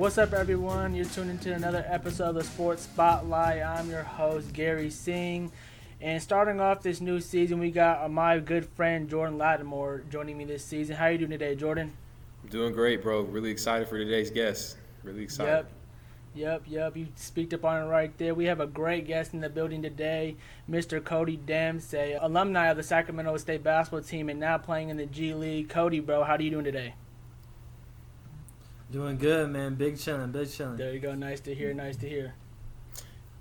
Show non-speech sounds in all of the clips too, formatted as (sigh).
What's up, everyone? You're tuning into another episode of the Sports Spotlight. I'm your host, Gary Singh. And starting off this new season, we got uh, my good friend Jordan Lattimore joining me this season. How are you doing today, Jordan? I'm doing great, bro. Really excited for today's guest. Really excited. Yep. Yep, yep. You speaked up on it right there. We have a great guest in the building today, Mr. Cody Demps, alumni of the Sacramento State basketball team and now playing in the G League. Cody, bro, how are you doing today? Doing good, man. Big chilling, big chilling. There you go. Nice to hear. Nice to hear.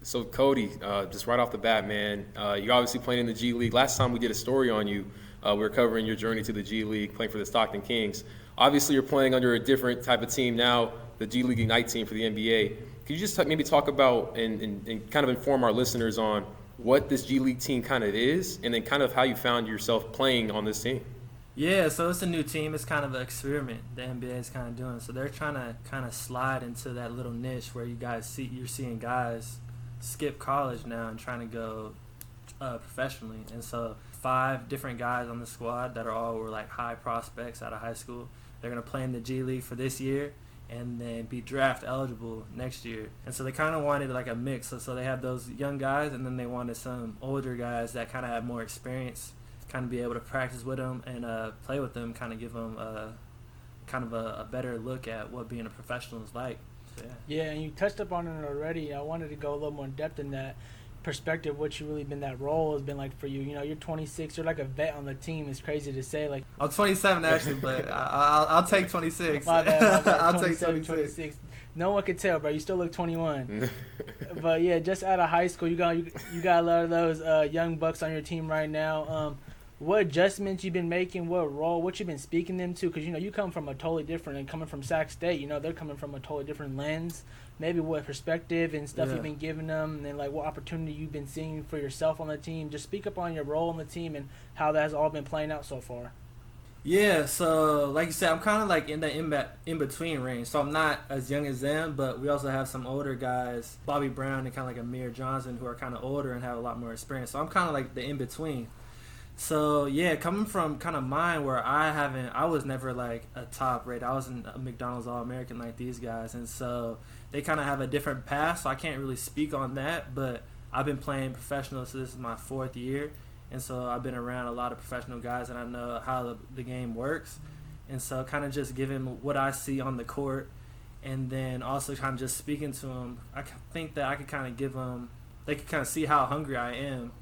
So, Cody, uh, just right off the bat, man, uh, you're obviously playing in the G League. Last time we did a story on you, uh, we were covering your journey to the G League, playing for the Stockton Kings. Obviously, you're playing under a different type of team now, the G League Ignite team for the NBA. Could you just t- maybe talk about and, and, and kind of inform our listeners on what this G League team kind of is, and then kind of how you found yourself playing on this team? Yeah, so it's a new team. It's kind of an experiment the NBA is kind of doing. So they're trying to kind of slide into that little niche where you guys see you're seeing guys skip college now and trying to go uh, professionally. And so five different guys on the squad that are all were like high prospects out of high school. They're gonna play in the G League for this year and then be draft eligible next year. And so they kind of wanted like a mix. So, so they have those young guys and then they wanted some older guys that kind of have more experience kind of be able to practice with them and uh, play with them, kind of give them a, kind of a, a, better look at what being a professional is like. So, yeah. yeah, and you touched up on it already. I wanted to go a little more in depth in that perspective. what you really been that role has been like for you? You know, you're 26. You're like a vet on the team. It's crazy to say. Like I'm 27 actually, but (laughs) I, will I'll take 26. My bad, my bad. (laughs) I'll take 26. 26. No one can tell, bro. You still look 21. (laughs) but yeah, just out of high school, you got you, you got a lot of those uh, young bucks on your team right now. Um, what adjustments you've been making, what role, what you've been speaking them to, because you know you come from a totally different, and coming from Sac State, you know they're coming from a totally different lens. Maybe what perspective and stuff yeah. you've been giving them, and like what opportunity you've been seeing for yourself on the team. Just speak up on your role on the team and how that has all been playing out so far. Yeah, so like you said, I'm kind of like in the in, in between range. So I'm not as young as them, but we also have some older guys, Bobby Brown and kind of like Amir Johnson, who are kind of older and have a lot more experience. So I'm kind of like the in between. So yeah, coming from kind of mine where I haven't, I was never like a top rate. I wasn't a McDonald's All American like these guys, and so they kind of have a different path. So I can't really speak on that, but I've been playing professional, so this is my fourth year, and so I've been around a lot of professional guys, and I know how the, the game works, and so kind of just giving what I see on the court, and then also kind of just speaking to them. I think that I could kind of give them, they could kind of see how hungry I am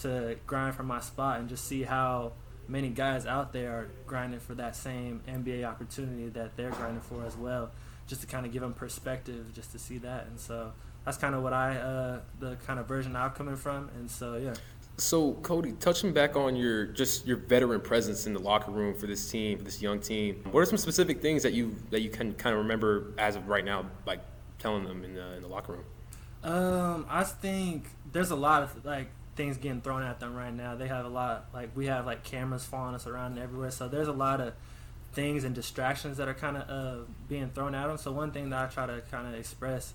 to grind for my spot and just see how many guys out there are grinding for that same NBA opportunity that they're grinding for as well. Just to kind of give them perspective, just to see that, and so that's kind of what I, uh, the kind of version I'm coming from, and so yeah. So Cody, touching back on your just your veteran presence in the locker room for this team, for this young team, what are some specific things that you that you can kind of remember as of right now, like telling them in the in the locker room? Um, I think there's a lot of like things getting thrown at them right now. They have a lot, like we have like cameras following us around everywhere. So there's a lot of things and distractions that are kind of uh, being thrown at them. So one thing that I try to kind of express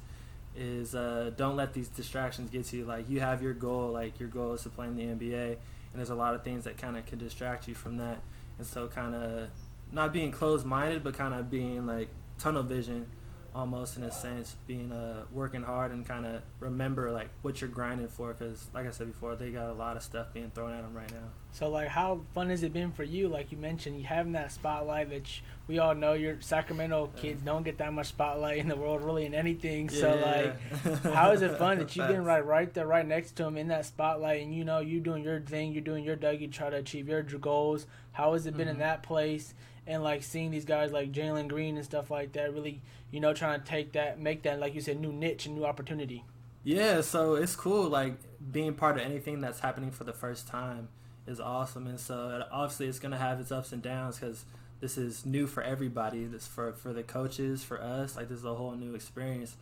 is uh, don't let these distractions get to you. Like you have your goal, like your goal is to play in the NBA, and there's a lot of things that kind of can distract you from that. And so kind of not being closed-minded, but kind of being like tunnel vision almost in a sense being uh working hard and kind of remember like what you're grinding for because like i said before they got a lot of stuff being thrown at them right now. So like how fun has it been for you? Like you mentioned you having that spotlight that we all know your sacramento kids don't get that much spotlight in the world really in anything. Yeah. so like (laughs) how is it fun that you've been right right there right next to them in that spotlight and you know you doing your thing you're doing your dougie try to achieve your goals. How has it been mm-hmm. in that place and like seeing these guys like Jalen Green and stuff like that really, you know, trying to take that, make that like you said, new niche and new opportunity. Yeah, so it's cool. Like being part of anything that's happening for the first time is awesome, and so obviously it's gonna have its ups and downs because this is new for everybody. This for for the coaches, for us. Like this is a whole new experience.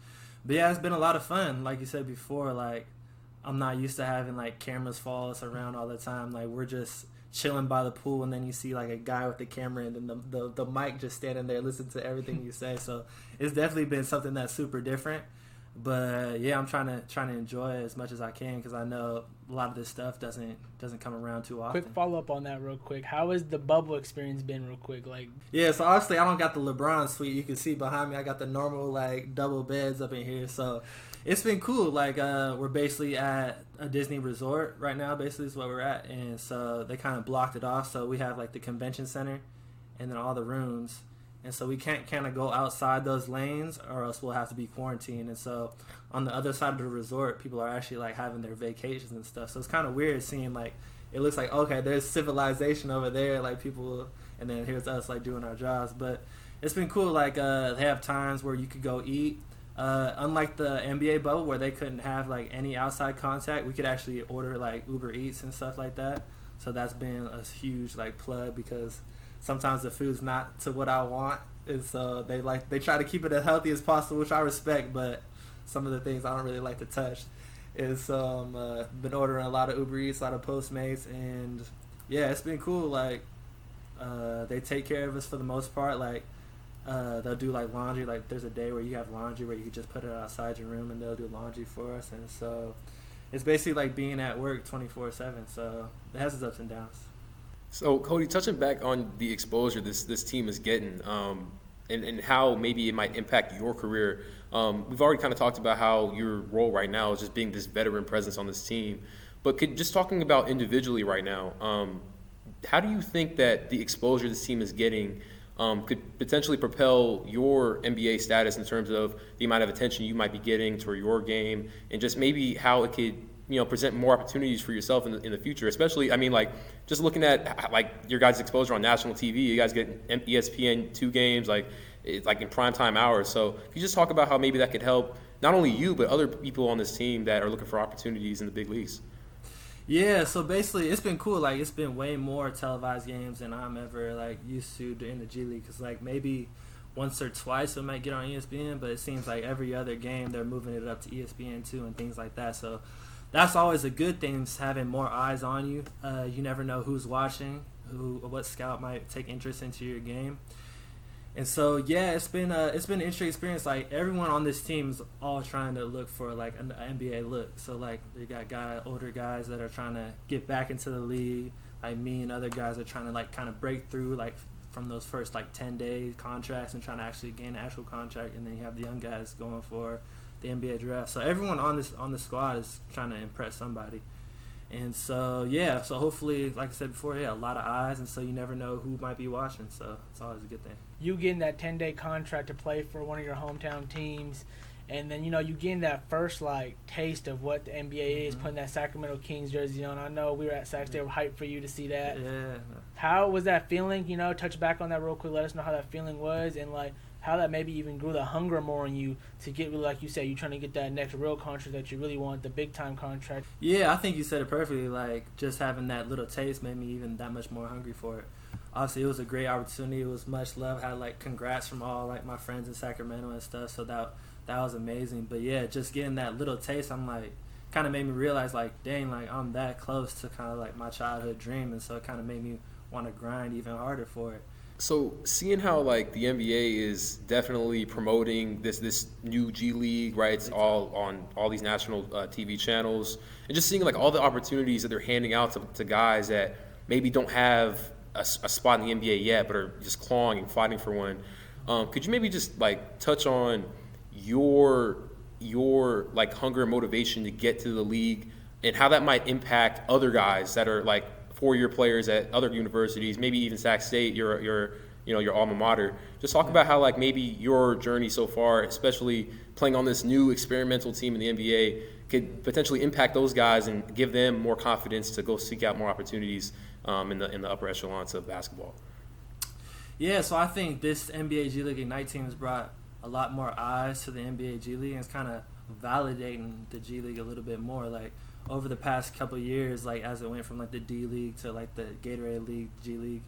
But yeah, it's been a lot of fun. Like you said before, like I'm not used to having like cameras follow us around all the time. Like we're just chilling by the pool and then you see like a guy with the camera and then the, the, the mic just standing there listening to everything you say so it's definitely been something that's super different but yeah, I'm trying to trying to enjoy it as much as I can because I know a lot of this stuff doesn't doesn't come around too often. Quick follow up on that, real quick. How has the bubble experience been, real quick? Like, yeah, so honestly, I don't got the LeBron suite. You can see behind me, I got the normal like double beds up in here. So it's been cool. Like, uh, we're basically at a Disney resort right now. Basically, is where we're at, and so they kind of blocked it off. So we have like the convention center, and then all the rooms and so we can't kind of go outside those lanes or else we'll have to be quarantined and so on the other side of the resort people are actually like having their vacations and stuff so it's kind of weird seeing like it looks like okay there's civilization over there like people and then here's us like doing our jobs but it's been cool like uh, they have times where you could go eat uh, unlike the NBA bubble where they couldn't have like any outside contact, we could actually order like Uber Eats and stuff like that. So that's been a huge like plug because sometimes the food's not to what I want, and so they like they try to keep it as healthy as possible, which I respect. But some of the things I don't really like to touch. Is um uh, been ordering a lot of Uber Eats, a lot of Postmates, and yeah, it's been cool. Like uh, they take care of us for the most part. Like uh, they'll do like laundry. Like there's a day where you have laundry where you can just put it outside your room and they'll do laundry for us. And so it's basically like being at work 24 seven. So it has its ups and downs. So, Cody, touching back on the exposure this this team is getting, um, and, and how maybe it might impact your career. Um, we've already kind of talked about how your role right now is just being this veteran presence on this team. But could, just talking about individually right now, um, how do you think that the exposure this team is getting um, could potentially propel your NBA status in terms of the amount of attention you might be getting toward your game, and just maybe how it could you know present more opportunities for yourself in the, in the future especially i mean like just looking at like your guys exposure on national tv you guys get espn two games like it's like in prime time hours. So can you just talk about how maybe that could help not only you but other people on this team that are looking for opportunities in the big leagues yeah, so basically, it's been cool. Like, it's been way more televised games than I'm ever like used to in the G League. Cause like maybe once or twice it might get on ESPN, but it seems like every other game they're moving it up to ESPN two and things like that. So that's always a good thing. Is having more eyes on you. Uh, you never know who's watching, who what scout might take interest into your game. And so yeah, it's been a it's been an interesting experience. Like everyone on this team is all trying to look for like an NBA look. So like they got guy older guys that are trying to get back into the league. Like me and other guys are trying to like kind of break through like from those first like ten day contracts and trying to actually gain an actual contract. And then you have the young guys going for the NBA draft. So everyone on this on the squad is trying to impress somebody. And so yeah, so hopefully, like I said before, yeah, a lot of eyes, and so you never know who might be watching. So it's always a good thing. You getting that ten day contract to play for one of your hometown teams, and then you know you getting that first like taste of what the NBA is, mm-hmm. putting that Sacramento Kings jersey on. I know we were at Sac State, were hyped for you to see that. Yeah. How was that feeling? You know, touch back on that real quick. Let us know how that feeling was, and like how that maybe even grew the hunger more in you to get like you said, you're trying to get that next real contract that you really want, the big time contract. Yeah, I think you said it perfectly. Like just having that little taste made me even that much more hungry for it. Obviously, it was a great opportunity. It was much love. Had like congrats from all like my friends in Sacramento and stuff. So that that was amazing. But yeah, just getting that little taste, I'm like, kind of made me realize like, dang, like I'm that close to kind of like my childhood dream, and so it kind of made me want to grind even harder for it. So seeing how like the NBA is definitely promoting this this new G League, right? It's all on all these national uh, TV channels, and just seeing like all the opportunities that they're handing out to, to guys that maybe don't have a, a, spot in the NBA yet, but are just clawing and fighting for one. Um, could you maybe just like touch on your your like hunger and motivation to get to the league, and how that might impact other guys that are like four-year players at other universities, maybe even Sac State, your your you know your alma mater. Just talk about how like maybe your journey so far, especially playing on this new experimental team in the NBA, could potentially impact those guys and give them more confidence to go seek out more opportunities um, in the in the upper echelons of basketball. Yeah, so I think this NBA G League Ignite team has brought a lot more eyes to the NBA G League and it's kind of validating the G League a little bit more. Like over the past couple years, like as it went from like the D League to like the Gatorade League, G League,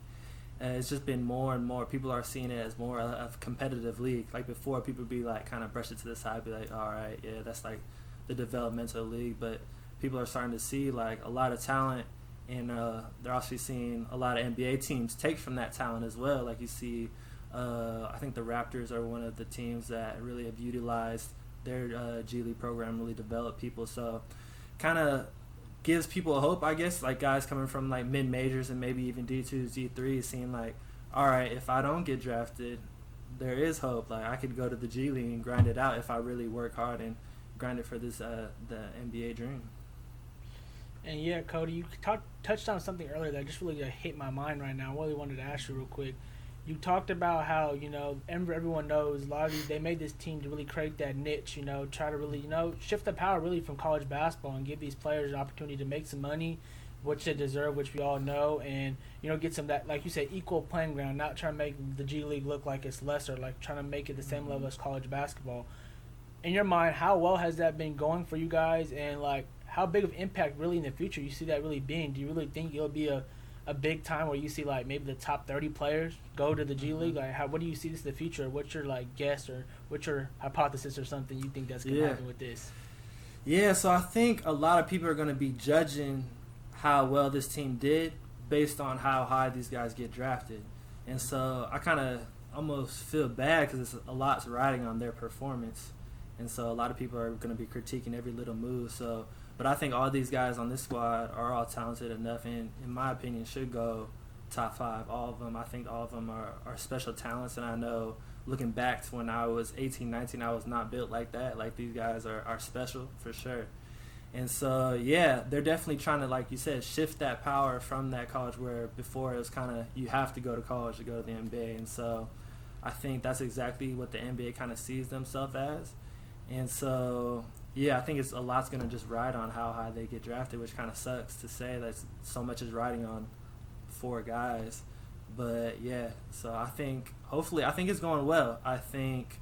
uh, it's just been more and more. People are seeing it as more of a competitive league. Like before, people be like kind of brush it to the side, be like, all right, yeah, that's like the developmental league. But people are starting to see like a lot of talent, and uh, they're also seeing a lot of NBA teams take from that talent as well. Like you see, uh, I think the Raptors are one of the teams that really have utilized their uh, G League program really develop people. So, kind of gives people a hope, I guess. Like guys coming from like mid majors and maybe even D two, D three, seeing like, all right, if I don't get drafted, there is hope. Like I could go to the G League and grind it out if I really work hard and grind it for this uh, the NBA dream. And yeah, Cody, you talk, touched on something earlier that just really hit my mind right now. I really wanted to ask you real quick. You talked about how you know everyone knows a lot of these they made this team to really create that niche. You know, try to really you know shift the power really from college basketball and give these players an opportunity to make some money, which they deserve, which we all know, and you know get some that like you said equal playing ground. Not trying to make the G League look like it's lesser, like trying to make it the same mm-hmm. level as college basketball. In your mind, how well has that been going for you guys, and like how big of impact really in the future you see that really being? Do you really think it'll be a a big time where you see like maybe the top 30 players go to the G mm-hmm. League? Like, how what do you see this in the future? What's your like guess or what's your hypothesis or something you think that's gonna yeah. happen with this? Yeah, so I think a lot of people are gonna be judging how well this team did based on how high these guys get drafted, and so I kind of almost feel bad because it's a lot's riding on their performance, and so a lot of people are gonna be critiquing every little move. So but I think all these guys on this squad are all talented enough, and in my opinion, should go top five. All of them. I think all of them are, are special talents, and I know looking back to when I was 18, 19, I was not built like that. Like these guys are, are special for sure. And so, yeah, they're definitely trying to, like you said, shift that power from that college where before it was kind of you have to go to college to go to the NBA. And so, I think that's exactly what the NBA kind of sees themselves as. And so, yeah, I think it's a lot's gonna just ride on how high they get drafted, which kind of sucks to say that so much is riding on four guys. But yeah, so I think hopefully I think it's going well. I think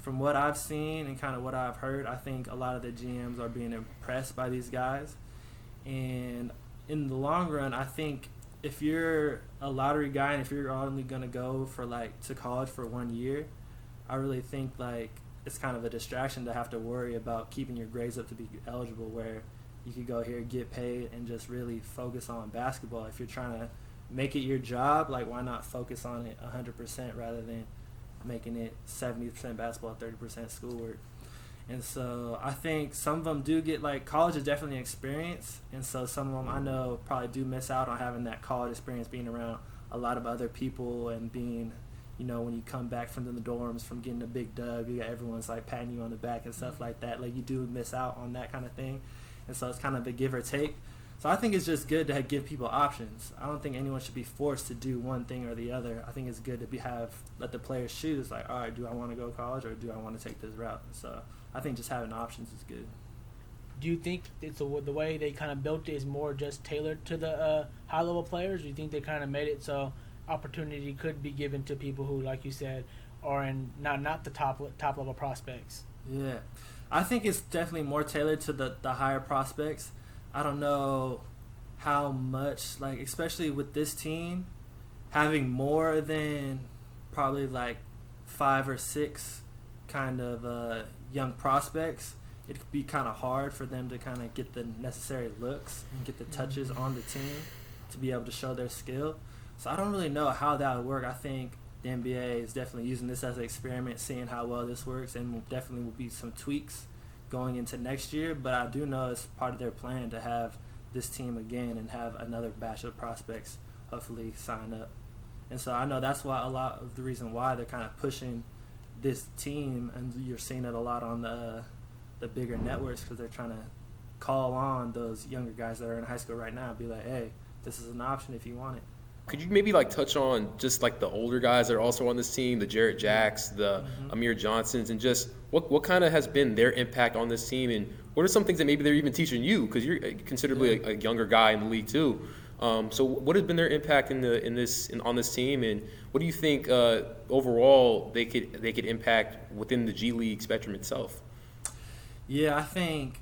from what I've seen and kind of what I've heard, I think a lot of the GMs are being impressed by these guys. And in the long run, I think if you're a lottery guy and if you're only gonna go for like to college for one year, I really think like it's kind of a distraction to have to worry about keeping your grades up to be eligible where you could go here get paid and just really focus on basketball. If you're trying to make it your job like why not focus on it 100% rather than making it 70% basketball 30% schoolwork? And so i think some of them do get like college is definitely an experience and so some of them i know probably do miss out on having that college experience being around a lot of other people and being you know, when you come back from the dorms from getting a big dub, you got everyone's like patting you on the back and stuff mm-hmm. like that. Like you do miss out on that kind of thing, and so it's kind of a give or take. So I think it's just good to give people options. I don't think anyone should be forced to do one thing or the other. I think it's good to be have let the players choose. Like, all right, do I want to go to college or do I want to take this route? So I think just having options is good. Do you think it's a, the way they kind of built it is more just tailored to the uh, high level players? Do you think they kind of made it so opportunity could be given to people who, like you said, are in not not the top top level prospects. Yeah, I think it's definitely more tailored to the the higher prospects. I don't know how much, like especially with this team, having more than probably like five or six kind of uh, young prospects. It could be kind of hard for them to kind of get the necessary looks and get the touches on the team to be able to show their skill. So I don't really know how that would work. I think the NBA is definitely using this as an experiment, seeing how well this works, and definitely will be some tweaks going into next year. But I do know it's part of their plan to have this team again and have another batch of prospects hopefully sign up. And so I know that's why a lot of the reason why they're kind of pushing this team, and you're seeing it a lot on the the bigger networks because they're trying to call on those younger guys that are in high school right now, be like, hey, this is an option if you want it. Could you maybe like touch on just like the older guys that are also on this team, the Jarrett Jacks, the mm-hmm. Amir Johnsons, and just what what kind of has been their impact on this team, and what are some things that maybe they're even teaching you because you're considerably yeah. a, a, younger guy in the league too. Um, so what has been their impact in the in this in, on this team, and what do you think uh, overall they could they could impact within the G League spectrum itself? Yeah, I think,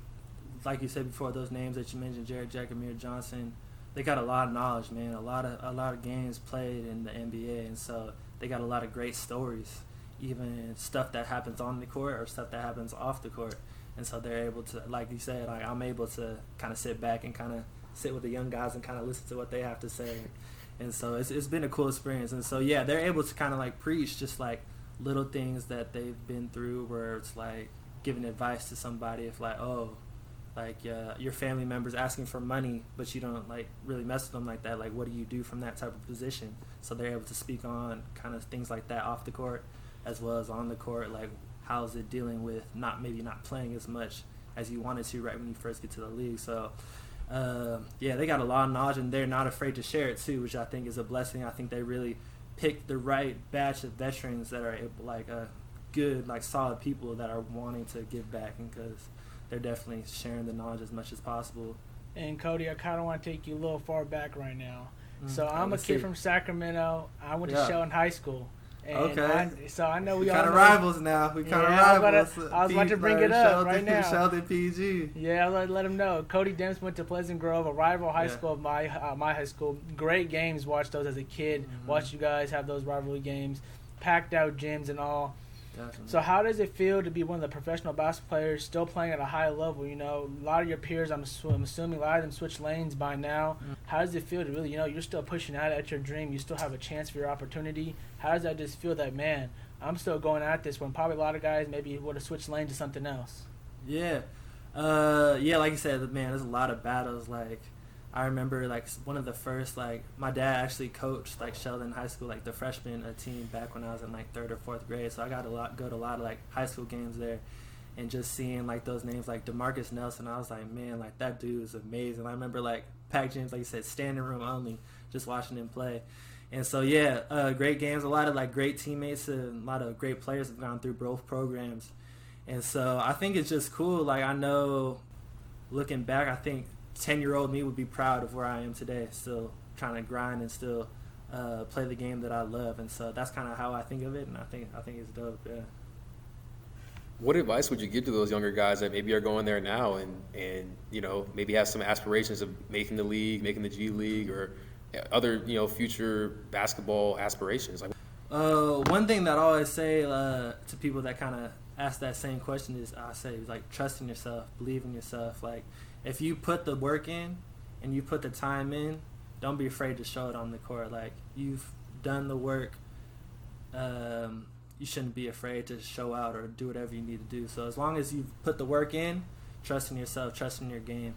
like you said before, those names that you mentioned, Jarrett Jack, Amir Johnson they got a lot of knowledge, man. A lot of a lot of games played in the NBA, and so they got a lot of great stories, even stuff that happens on the court or stuff that happens off the court. And so they're able to, like you said, like I'm able to kind of sit back and kind of sit with the young guys and kind of listen to what they have to say. And so it's, it's been a cool experience. And so yeah, they're able to kind of like preach just like little things that they've been through where it's like giving advice to somebody if like oh like uh, your family members asking for money but you don't like really mess with them like that like what do you do from that type of position? So they're able to speak on kind of things like that off the court as well as on the court like how's it dealing with not maybe not playing as much as you wanted to right when you first get to the league? So uh, yeah they got a lot of knowledge and they're not afraid to share it too which i think is a blessing. I think they really picked the right batch of veterans that are able, like uh, good like solid people that are wanting to give back and because they're definitely sharing the knowledge as much as possible. And Cody, I kind of want to take you a little far back right now. Mm, so I'm a kid see. from Sacramento. I went to Sheldon High School. And okay. I, so I know we, we kind of rivals now. We kind of yeah, rivals. I was about to bring it up Sheldon, right now. Sheldon PG. Yeah, let let him know. Cody Demps went to Pleasant Grove, a rival high yeah. school of my uh, my high school. Great games. Watched those as a kid. Mm-hmm. Watched you guys have those rivalry games. Packed out gyms and all. Definitely. So how does it feel to be one of the professional basketball players still playing at a high level? You know, a lot of your peers, I'm, I'm assuming a lot of them switch lanes by now. Mm-hmm. How does it feel to really, you know, you're still pushing out at your dream. You still have a chance for your opportunity. How does that just feel that, man, I'm still going at this when probably a lot of guys maybe would have switched lanes to something else? Yeah. Uh, yeah, like you said, man, there's a lot of battles. Like, I remember like one of the first like my dad actually coached like Sheldon High School like the freshman uh, team back when I was in like third or fourth grade. So I got a lot go to a lot of like high school games there, and just seeing like those names like Demarcus Nelson, I was like, man, like that dude is amazing. I remember like Pac James, like you said, standing room only, just watching him play. And so yeah, uh, great games, a lot of like great teammates, and a lot of great players have gone through both programs. And so I think it's just cool. Like I know, looking back, I think 10 year old me would be proud of where I am today, still trying to grind and still uh, play the game that I love. And so that's kind of how I think of it, and I think I think it's dope. Yeah. What advice would you give to those younger guys that maybe are going there now and, and you know maybe have some aspirations of making the league, making the G League, or other you know future basketball aspirations? Like, uh, one thing that I always say uh, to people that kind of ask that same question is I say like trust in yourself, believe in yourself. Like if you put the work in and you put the time in, don't be afraid to show it on the court. Like you've done the work, um, you shouldn't be afraid to show out or do whatever you need to do. So as long as you've put the work in, trust in yourself, trust in your game.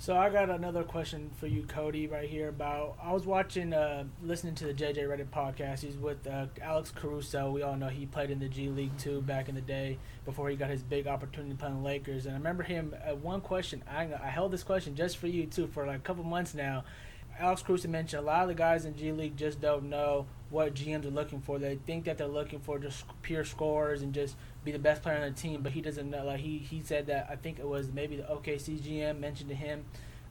So I got another question for you, Cody, right here. About I was watching, uh, listening to the JJ Redick podcast. He's with uh, Alex Caruso. We all know he played in the G League too back in the day before he got his big opportunity playing the Lakers. And I remember him. Uh, one question I, I held this question just for you too for like a couple months now. Alex Caruso mentioned a lot of the guys in G League just don't know what GMs are looking for. They think that they're looking for just pure scores and just be the best player on the team, but he doesn't know. Like he, he said that I think it was maybe the OKC GM mentioned to him,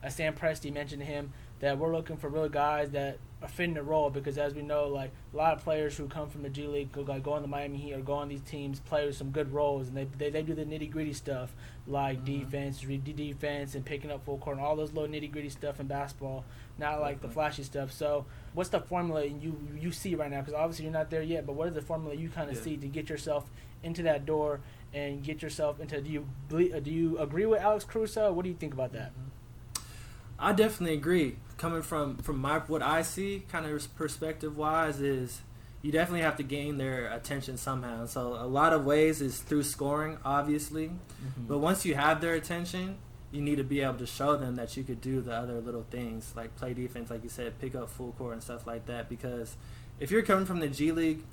uh, Sam Presti mentioned to him that we're looking for real guys that are fitting the role because as we know, like a lot of players who come from the G League go, like, go on the Miami Heat or go on these teams, play with some good roles, and they they, they do the nitty gritty stuff like mm-hmm. defense, re- defense, and picking up full court, and all those little nitty gritty stuff in basketball, not like the flashy stuff. So, what's the formula you you see right now? Because obviously you're not there yet, but what is the formula you kind of yeah. see to get yourself into that door and get yourself into? Do you do you agree with Alex Caruso? What do you think about that? I definitely agree. Coming from from my what I see, kind of perspective wise, is you definitely have to gain their attention somehow. So a lot of ways is through scoring, obviously, mm-hmm. but once you have their attention, you need to be able to show them that you could do the other little things like play defense, like you said, pick up full court and stuff like that. Because if you're coming from the G League,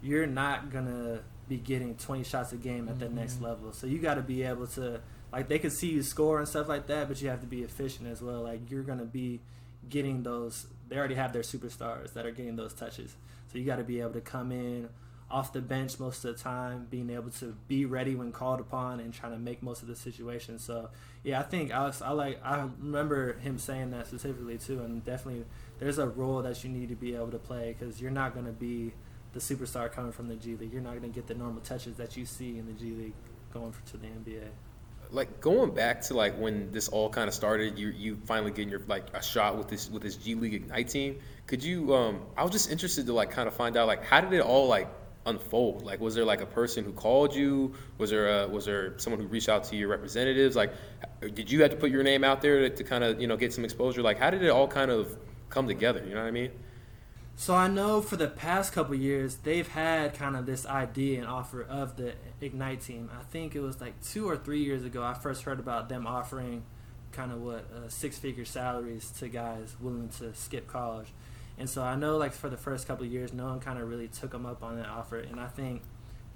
you're not gonna be getting 20 shots a game at mm-hmm. the next level. So you got to be able to like they can see you score and stuff like that, but you have to be efficient as well. Like you're gonna be getting those. They already have their superstars that are getting those touches, so you got to be able to come in off the bench most of the time, being able to be ready when called upon and trying to make most of the situation. So yeah, I think Alex, I like I remember him saying that specifically too, and definitely there's a role that you need to be able to play because you're not going to be the superstar coming from the G League. You're not going to get the normal touches that you see in the G League going for, to the NBA like going back to like when this all kind of started, you you finally getting your like a shot with this with this G League Ignite team. Could you? Um, I was just interested to like kind of find out like how did it all like unfold? Like, was there like a person who called you? Was there a, was there someone who reached out to your representatives? Like, did you have to put your name out there to, to kind of you know get some exposure? Like, how did it all kind of come together? You know what I mean? So I know for the past couple years they've had kind of this idea and offer of the Ignite team. I think it was like two or three years ago I first heard about them offering kind of what uh, six figure salaries to guys willing to skip college. And so I know like for the first couple years no one kind of really took them up on that offer. And I think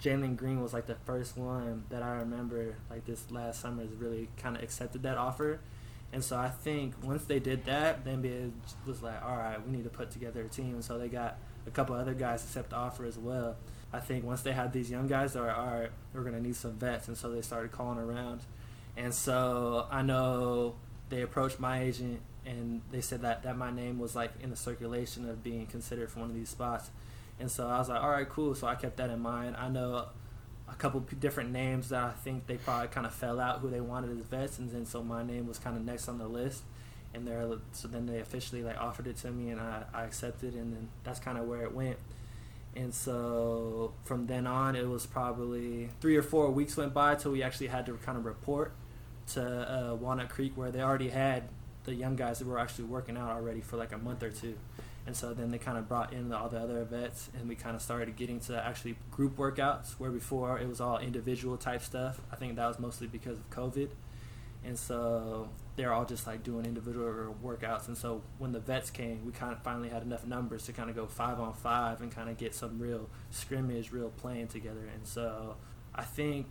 Jalen Green was like the first one that I remember like this last summer has really kind of accepted that offer. And so I think once they did that, the NBA was like, all right, we need to put together a team. And so they got a couple other guys to accept the offer as well. I think once they had these young guys, they were all right, we're going to need some vets. And so they started calling around. And so I know they approached my agent and they said that, that my name was like in the circulation of being considered for one of these spots. And so I was like, all right, cool. So I kept that in mind. I know a couple different names that I think they probably kind of fell out who they wanted as vets, and then so my name was kind of next on the list. And there, so then they officially like offered it to me, and I, I accepted, and then that's kind of where it went. And so from then on, it was probably three or four weeks went by till we actually had to kind of report to uh, Walnut Creek, where they already had the young guys that were actually working out already for like a month or two. And so then they kind of brought in all the other vets, and we kind of started getting to actually group workouts, where before it was all individual type stuff. I think that was mostly because of COVID. And so they're all just like doing individual workouts. And so when the vets came, we kind of finally had enough numbers to kind of go five on five and kind of get some real scrimmage, real playing together. And so I think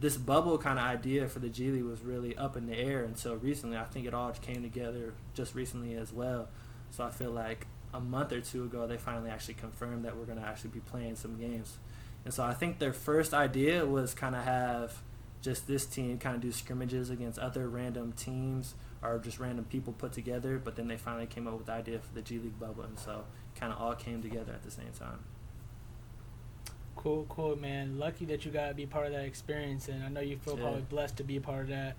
this bubble kind of idea for the G League was really up in the air until recently. I think it all came together just recently as well. So I feel like a month or two ago, they finally actually confirmed that we're going to actually be playing some games. And so I think their first idea was kind of have just this team kind of do scrimmages against other random teams or just random people put together. But then they finally came up with the idea for the G League bubble, and so kind of all came together at the same time. Cool, cool, man. Lucky that you got to be part of that experience, and I know you feel yeah. probably blessed to be a part of that.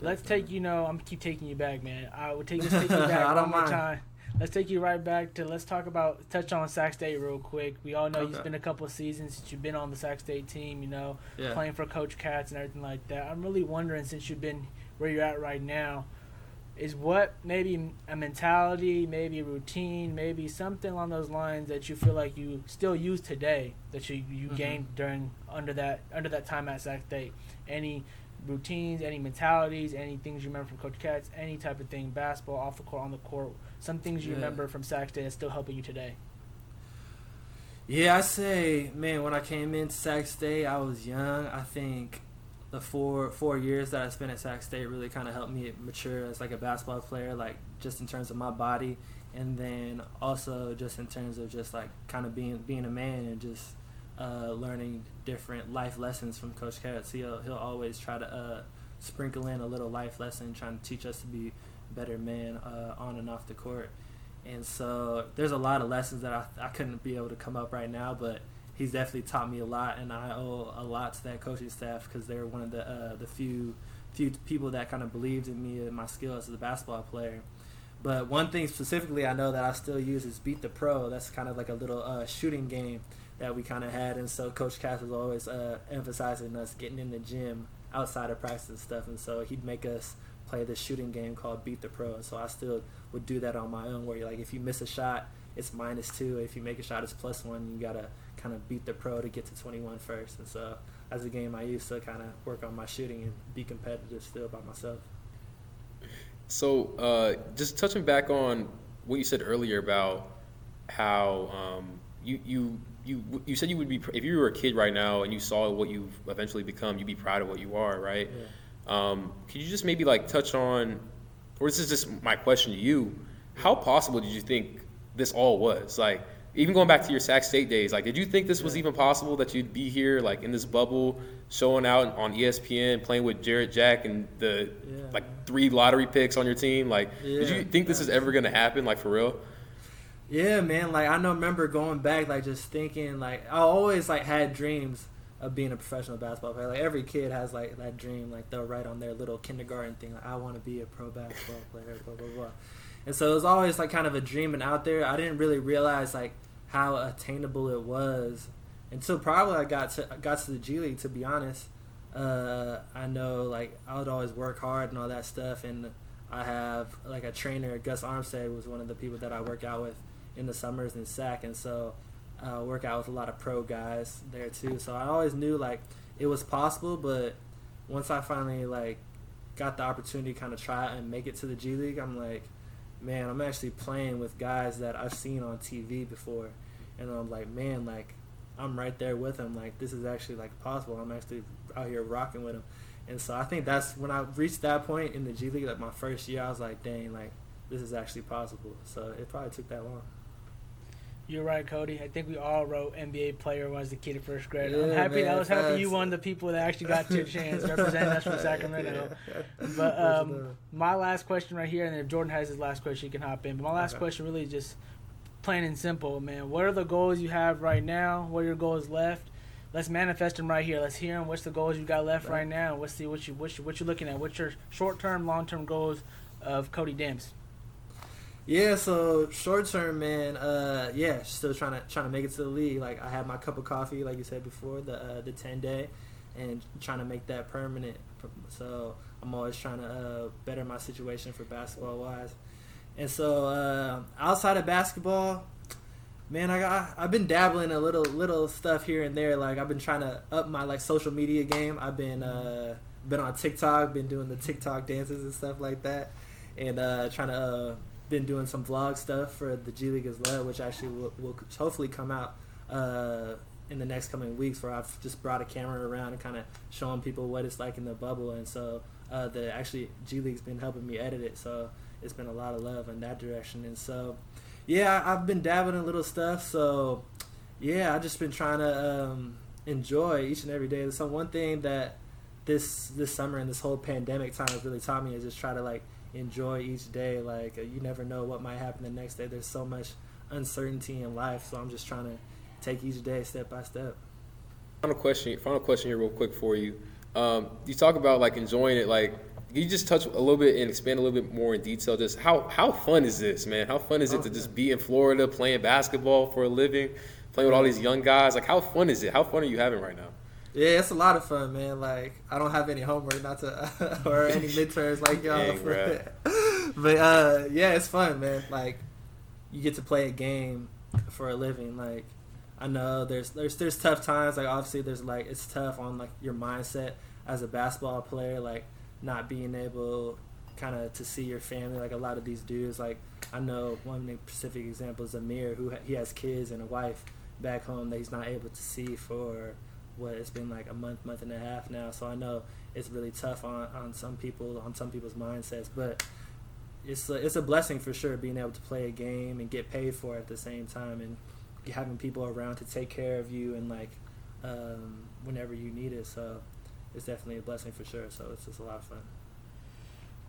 Let's take you know I'm keep taking you back, man. I would take (laughs) take you back one more time let's take you right back to let's talk about touch on Sac State real quick. We all know okay. it's been a couple of seasons since you've been on the Sac State team. You know, yeah. playing for Coach Katz and everything like that. I'm really wondering since you've been where you're at right now, is what maybe a mentality, maybe a routine, maybe something along those lines that you feel like you still use today that you you mm-hmm. gained during under that under that time at Sac State. Any routines, any mentalities, any things you remember from Coach Katz, any type of thing, basketball, off the court, on the court, some things you yeah. remember from Sac State that's still helping you today. Yeah, I say, man, when I came in Sac State, I was young. I think the four four years that I spent at Sac State really kind of helped me mature as like a basketball player, like just in terms of my body, and then also just in terms of just like kind of being being a man and just uh, learning different life lessons from Coach Katz. He'll he'll always try to uh, sprinkle in a little life lesson, trying to teach us to be better man uh, on and off the court. And so there's a lot of lessons that I, I couldn't be able to come up right now, but he's definitely taught me a lot, and I owe a lot to that coaching staff because they're one of the uh, the few few people that kind of believed in me and my skills as a basketball player. But one thing specifically I know that I still use is Beat the Pro. That's kind of like a little uh, shooting game that we kind of had, and so Coach Katz was always uh, emphasizing us getting in the gym outside of practice and stuff, and so he'd make us play this shooting game called Beat the Pro. And so I still would do that on my own, where you're like, if you miss a shot, it's minus two. If you make a shot, it's plus one. You gotta kind of beat the pro to get to 21 first. And so as a game, I used to kind of work on my shooting and be competitive still by myself. So uh, just touching back on what you said earlier about how um, you you you you said you would be if you were a kid right now and you saw what you've eventually become, you'd be proud of what you are, right? Yeah. Um, could you just maybe like touch on, or this is just my question to you, how possible did you think this all was? Like, even going back to your Sac State days, like, did you think this was even possible that you'd be here, like, in this bubble, showing out on ESPN, playing with Jarrett Jack and the yeah. like three lottery picks on your team? Like, yeah. did you think this is ever gonna happen, like, for real? Yeah, man. Like, I know, remember going back, like, just thinking, like, I always like had dreams of being a professional basketball player. Like every kid has like that dream, like they'll write on their little kindergarten thing, like I want to be a pro basketball player, blah blah blah. And so it was always like kind of a dream and out there. I didn't really realize like how attainable it was until probably I got to got to the G League. To be honest, uh, I know like I would always work hard and all that stuff, and I have like a trainer, Gus Armstead was one of the people that I work out with, in the summers in SAC, and so uh, work out with a lot of pro guys there too. So I always knew like it was possible, but once I finally like got the opportunity to kind of try and make it to the G League, I'm like, man, I'm actually playing with guys that I've seen on TV before, and I'm like, man, like I'm right there with them. Like this is actually like possible. I'm actually out here rocking with them. And so I think that's when I reached that point in the G League, like my first year, I was like, dang, like this is actually possible. So it probably took that long. You're right, Cody. I think we all wrote NBA player when I was a kid in first grade. Yeah, I'm happy. Man, I was happy you won the people that actually got two (laughs) chance representing us from Sacramento. But um, my last question right here, and then if Jordan has his last question, he can hop in. But my last okay. question really is just plain and simple, man. What are the goals you have right now? What are your goals left? Let's manifest them right here. Let's hear them. What's the goals you got left right, right now? Let's see what you what you what you're looking at. What's your short term, long term goals of Cody Demps? Yeah, so short term, man. Uh, yeah, still trying to trying to make it to the league. Like I had my cup of coffee, like you said before, the uh, the ten day, and trying to make that permanent. So I'm always trying to uh, better my situation for basketball wise. And so uh, outside of basketball, man, I got I've been dabbling a little little stuff here and there. Like I've been trying to up my like social media game. I've been uh, been on TikTok, been doing the TikTok dances and stuff like that, and uh, trying to uh, been doing some vlog stuff for the G League as well, which actually will, will hopefully come out uh, in the next coming weeks. Where I've just brought a camera around and kind of showing people what it's like in the bubble, and so uh, the actually G League's been helping me edit it, so it's been a lot of love in that direction. And so, yeah, I've been dabbling in little stuff. So, yeah, I've just been trying to um, enjoy each and every day. So one thing that this this summer and this whole pandemic time has really taught me is just try to like enjoy each day. Like you never know what might happen the next day. There's so much uncertainty in life, so I'm just trying to take each day step by step. Final question. Final question here, real quick for you. Um, you talk about like enjoying it. Like, can you just touch a little bit and expand a little bit more in detail? Just how how fun is this, man? How fun is it to just be in Florida playing basketball for a living, playing with all these young guys? Like, how fun is it? How fun are you having right now? Yeah, it's a lot of fun, man. Like I don't have any homework, not to (laughs) or any (laughs) midterms like y'all. Dang, (laughs) but uh, yeah, it's fun, man. Like you get to play a game for a living. Like I know there's there's there's tough times. Like obviously there's like it's tough on like your mindset as a basketball player. Like not being able kind of to see your family. Like a lot of these dudes. Like I know one specific example is Amir, who he has kids and a wife back home that he's not able to see for what it's been like a month, month and a half now. So I know it's really tough on, on some people, on some people's mindsets, but it's a, it's a blessing for sure being able to play a game and get paid for it at the same time and having people around to take care of you and like um, whenever you need it. So it's definitely a blessing for sure. So it's just a lot of fun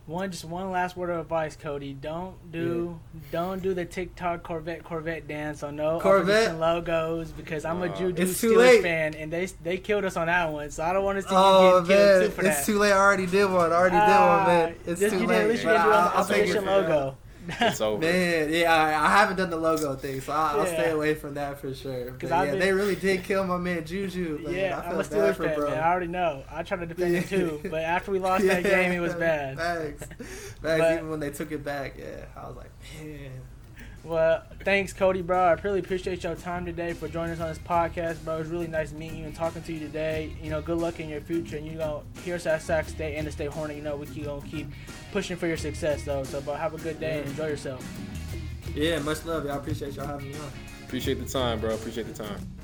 one just one last word of advice, Cody. Don't do yeah. don't do the TikTok Corvette Corvette dance on no Corvette logos because I'm a uh, Juju Steelers late. fan and they they killed us on that one. So I don't want to see oh, you get killed too for it's that. It's too late. I already did one. I already uh, did one, man. It's too late. Did, at least you do on the logo. It's over. Man, yeah, I, I, haven't done the logo thing, so I, will yeah. stay away from that for sure. But yeah, been, they really did (laughs) kill my man Juju. Man. Yeah, I am a Steelers fan, man. I already know. I tried to defend him too, (laughs) but after we lost yeah, that game, it was bad. Thanks, thanks. (laughs) Even when they took it back, yeah, I was like, man. Well, thanks, Cody, bro. I really appreciate your time today for joining us on this podcast, bro. It was really nice meeting you and talking to you today. You know, good luck in your future. And you know, here's at Sac State and the State Hornet. You know, we keep gonna keep pushing for your success, though. So, bro, have a good day and enjoy yourself. Yeah, much love, y'all. Appreciate y'all having me on. Appreciate the time, bro. Appreciate the time.